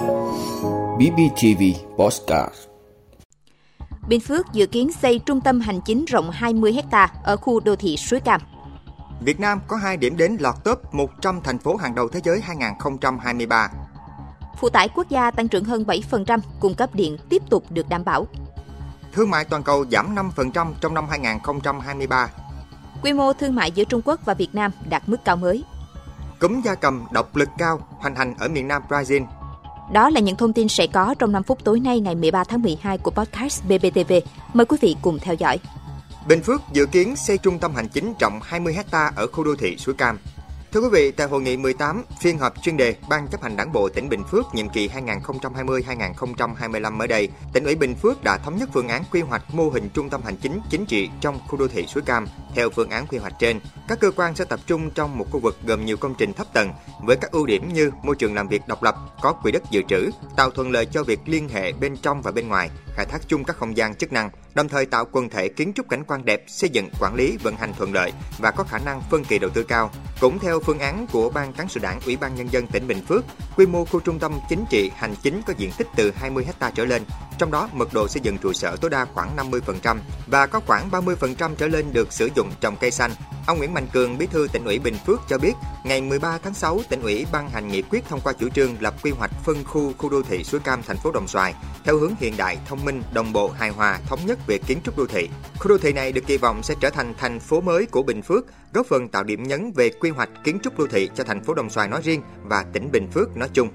BBTV Postcard Bình Phước dự kiến xây trung tâm hành chính rộng 20 hecta ở khu đô thị Suối Cam. Việt Nam có 2 điểm đến lọt top 100 thành phố hàng đầu thế giới 2023. Phụ tải quốc gia tăng trưởng hơn 7%, cung cấp điện tiếp tục được đảm bảo. Thương mại toàn cầu giảm 5% trong năm 2023. Quy mô thương mại giữa Trung Quốc và Việt Nam đạt mức cao mới. Cúm gia cầm độc lực cao hoành hành ở miền Nam Brazil. Đó là những thông tin sẽ có trong 5 phút tối nay, ngày 13 tháng 12 của podcast BBTV. Mời quý vị cùng theo dõi. Bình Phước dự kiến xây trung tâm hành chính rộng 20 ha ở khu đô thị Suối Cam. Thưa quý vị, tại hội nghị 18, phiên họp chuyên đề Ban chấp hành Đảng bộ tỉnh Bình Phước nhiệm kỳ 2020-2025 mới đây, tỉnh ủy Bình Phước đã thống nhất phương án quy hoạch mô hình trung tâm hành chính chính trị trong khu đô thị Suối Cam. Theo phương án quy hoạch trên, các cơ quan sẽ tập trung trong một khu vực gồm nhiều công trình thấp tầng với các ưu điểm như môi trường làm việc độc lập, có quỹ đất dự trữ, tạo thuận lợi cho việc liên hệ bên trong và bên ngoài, khai thác chung các không gian chức năng, đồng thời tạo quần thể kiến trúc cảnh quan đẹp, xây dựng, quản lý, vận hành thuận lợi và có khả năng phân kỳ đầu tư cao. Cũng theo phương án của Ban Cán sự Đảng Ủy ban Nhân dân tỉnh Bình Phước, quy mô khu trung tâm chính trị hành chính có diện tích từ 20 ha trở lên, trong đó mật độ xây dựng trụ sở tối đa khoảng 50% và có khoảng 30% trở lên được sử dụng trồng cây xanh. Ông Nguyễn Mạnh Cường, Bí thư tỉnh ủy Bình Phước cho biết, ngày 13 tháng 6, tỉnh ủy ban hành nghị quyết thông qua chủ trương lập quy hoạch phân khu khu đô thị Suối Cam thành phố Đồng Xoài theo hướng hiện đại, thông minh, đồng bộ, hài hòa, thống nhất về kiến trúc đô thị. Khu đô thị này được kỳ vọng sẽ trở thành thành phố mới của Bình Phước, góp phần tạo điểm nhấn về quy hoạch kiến trúc đô thị cho thành phố Đồng Xoài nói riêng và tỉnh Bình Phước nói chung.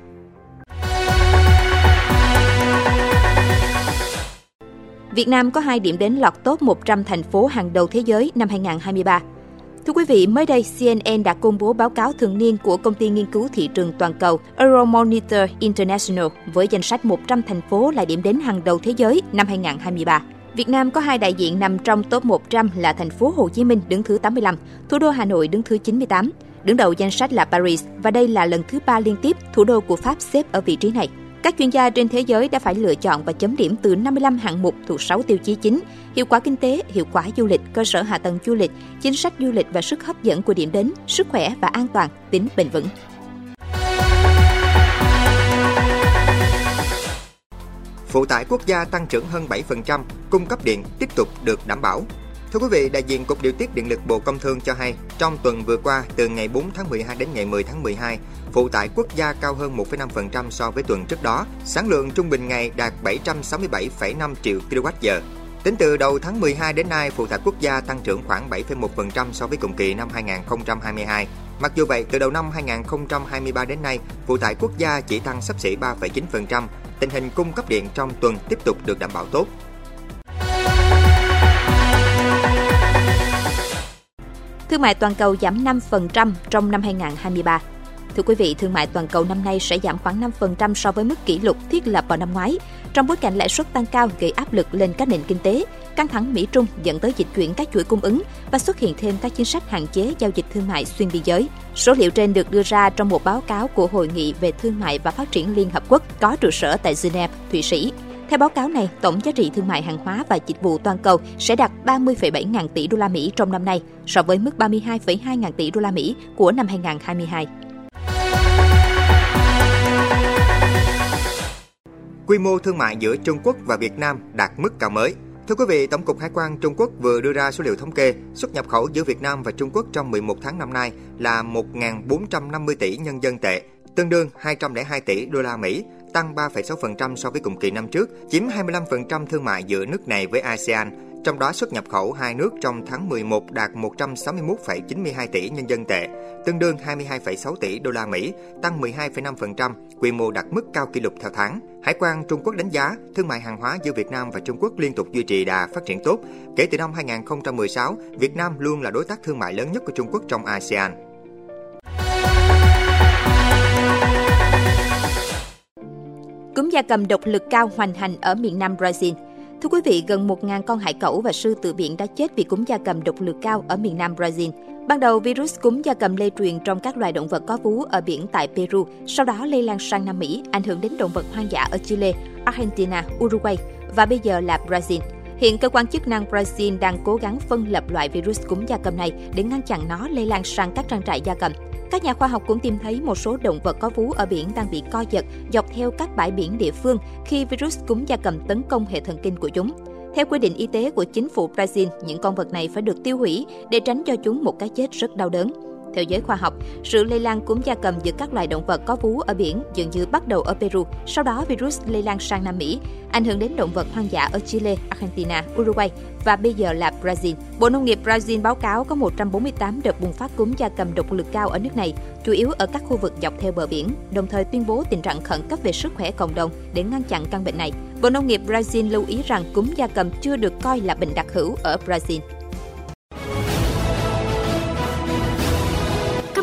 Việt Nam có 2 điểm đến lọt top 100 thành phố hàng đầu thế giới năm 2023. Thưa quý vị, mới đây CNN đã công bố báo cáo thường niên của công ty nghiên cứu thị trường toàn cầu Euromonitor International với danh sách 100 thành phố là điểm đến hàng đầu thế giới năm 2023. Việt Nam có hai đại diện nằm trong top 100 là thành phố Hồ Chí Minh đứng thứ 85, thủ đô Hà Nội đứng thứ 98. Đứng đầu danh sách là Paris và đây là lần thứ ba liên tiếp thủ đô của Pháp xếp ở vị trí này. Các chuyên gia trên thế giới đã phải lựa chọn và chấm điểm từ 55 hạng mục thuộc 6 tiêu chí chính: hiệu quả kinh tế, hiệu quả du lịch, cơ sở hạ tầng du lịch, chính sách du lịch và sức hấp dẫn của điểm đến, sức khỏe và an toàn, tính bền vững. Phụ tải quốc gia tăng trưởng hơn 7%, cung cấp điện tiếp tục được đảm bảo. Thưa quý vị, đại diện Cục Điều tiết Điện lực Bộ Công Thương cho hay, trong tuần vừa qua, từ ngày 4 tháng 12 đến ngày 10 tháng 12, phụ tải quốc gia cao hơn 1,5% so với tuần trước đó. Sản lượng trung bình ngày đạt 767,5 triệu kWh. Tính từ đầu tháng 12 đến nay, phụ tải quốc gia tăng trưởng khoảng 7,1% so với cùng kỳ năm 2022. Mặc dù vậy, từ đầu năm 2023 đến nay, phụ tải quốc gia chỉ tăng sắp xỉ 3,9%. Tình hình cung cấp điện trong tuần tiếp tục được đảm bảo tốt. Thương mại toàn cầu giảm 5% trong năm 2023. Thưa quý vị, thương mại toàn cầu năm nay sẽ giảm khoảng 5% so với mức kỷ lục thiết lập vào năm ngoái, trong bối cảnh lãi suất tăng cao gây áp lực lên các nền kinh tế, căng thẳng Mỹ-Trung dẫn tới dịch chuyển các chuỗi cung ứng và xuất hiện thêm các chính sách hạn chế giao dịch thương mại xuyên biên giới. Số liệu trên được đưa ra trong một báo cáo của Hội nghị về Thương mại và Phát triển Liên Hợp Quốc có trụ sở tại Geneva, Thụy Sĩ. Theo báo cáo này, tổng giá trị thương mại hàng hóa và dịch vụ toàn cầu sẽ đạt 30,7 ngàn tỷ đô la Mỹ trong năm nay, so với mức 32,2 ngàn tỷ đô la Mỹ của năm 2022. Quy mô thương mại giữa Trung Quốc và Việt Nam đạt mức cao mới. Thưa quý vị, Tổng cục Hải quan Trung Quốc vừa đưa ra số liệu thống kê xuất nhập khẩu giữa Việt Nam và Trung Quốc trong 11 tháng năm nay là 1.450 tỷ nhân dân tệ, tương đương 202 tỷ đô la Mỹ, tăng 3,6% so với cùng kỳ năm trước, chiếm 25% thương mại giữa nước này với ASEAN. Trong đó xuất nhập khẩu hai nước trong tháng 11 đạt 161,92 tỷ nhân dân tệ, tương đương 22,6 tỷ đô la Mỹ, tăng 12,5%, quy mô đạt mức cao kỷ lục theo tháng. Hải quan Trung Quốc đánh giá thương mại hàng hóa giữa Việt Nam và Trung Quốc liên tục duy trì đà phát triển tốt. Kể từ năm 2016, Việt Nam luôn là đối tác thương mại lớn nhất của Trung Quốc trong ASEAN. Cúm gia cầm độc lực cao hoành hành ở miền Nam Brazil. Thưa quý vị, gần 1.000 con hải cẩu và sư tử biển đã chết vì cúm gia cầm độc lực cao ở miền Nam Brazil. Ban đầu, virus cúm gia cầm lây truyền trong các loài động vật có vú ở biển tại Peru, sau đó lây lan sang Nam Mỹ, ảnh hưởng đến động vật hoang dã ở Chile, Argentina, Uruguay và bây giờ là Brazil. Hiện cơ quan chức năng Brazil đang cố gắng phân lập loại virus cúm gia cầm này để ngăn chặn nó lây lan sang các trang trại gia cầm. Các nhà khoa học cũng tìm thấy một số động vật có vú ở biển đang bị co giật dọc theo các bãi biển địa phương khi virus cúm gia cầm tấn công hệ thần kinh của chúng. Theo quy định y tế của chính phủ Brazil, những con vật này phải được tiêu hủy để tránh cho chúng một cái chết rất đau đớn. Theo giới khoa học, sự lây lan cúm gia cầm giữa các loài động vật có vú ở biển dường như bắt đầu ở Peru, sau đó virus lây lan sang Nam Mỹ, ảnh hưởng đến động vật hoang dã ở Chile, Argentina, Uruguay và bây giờ là Brazil. Bộ Nông nghiệp Brazil báo cáo có 148 đợt bùng phát cúm gia cầm độc lực cao ở nước này, chủ yếu ở các khu vực dọc theo bờ biển, đồng thời tuyên bố tình trạng khẩn cấp về sức khỏe cộng đồng để ngăn chặn căn bệnh này. Bộ Nông nghiệp Brazil lưu ý rằng cúm gia cầm chưa được coi là bệnh đặc hữu ở Brazil.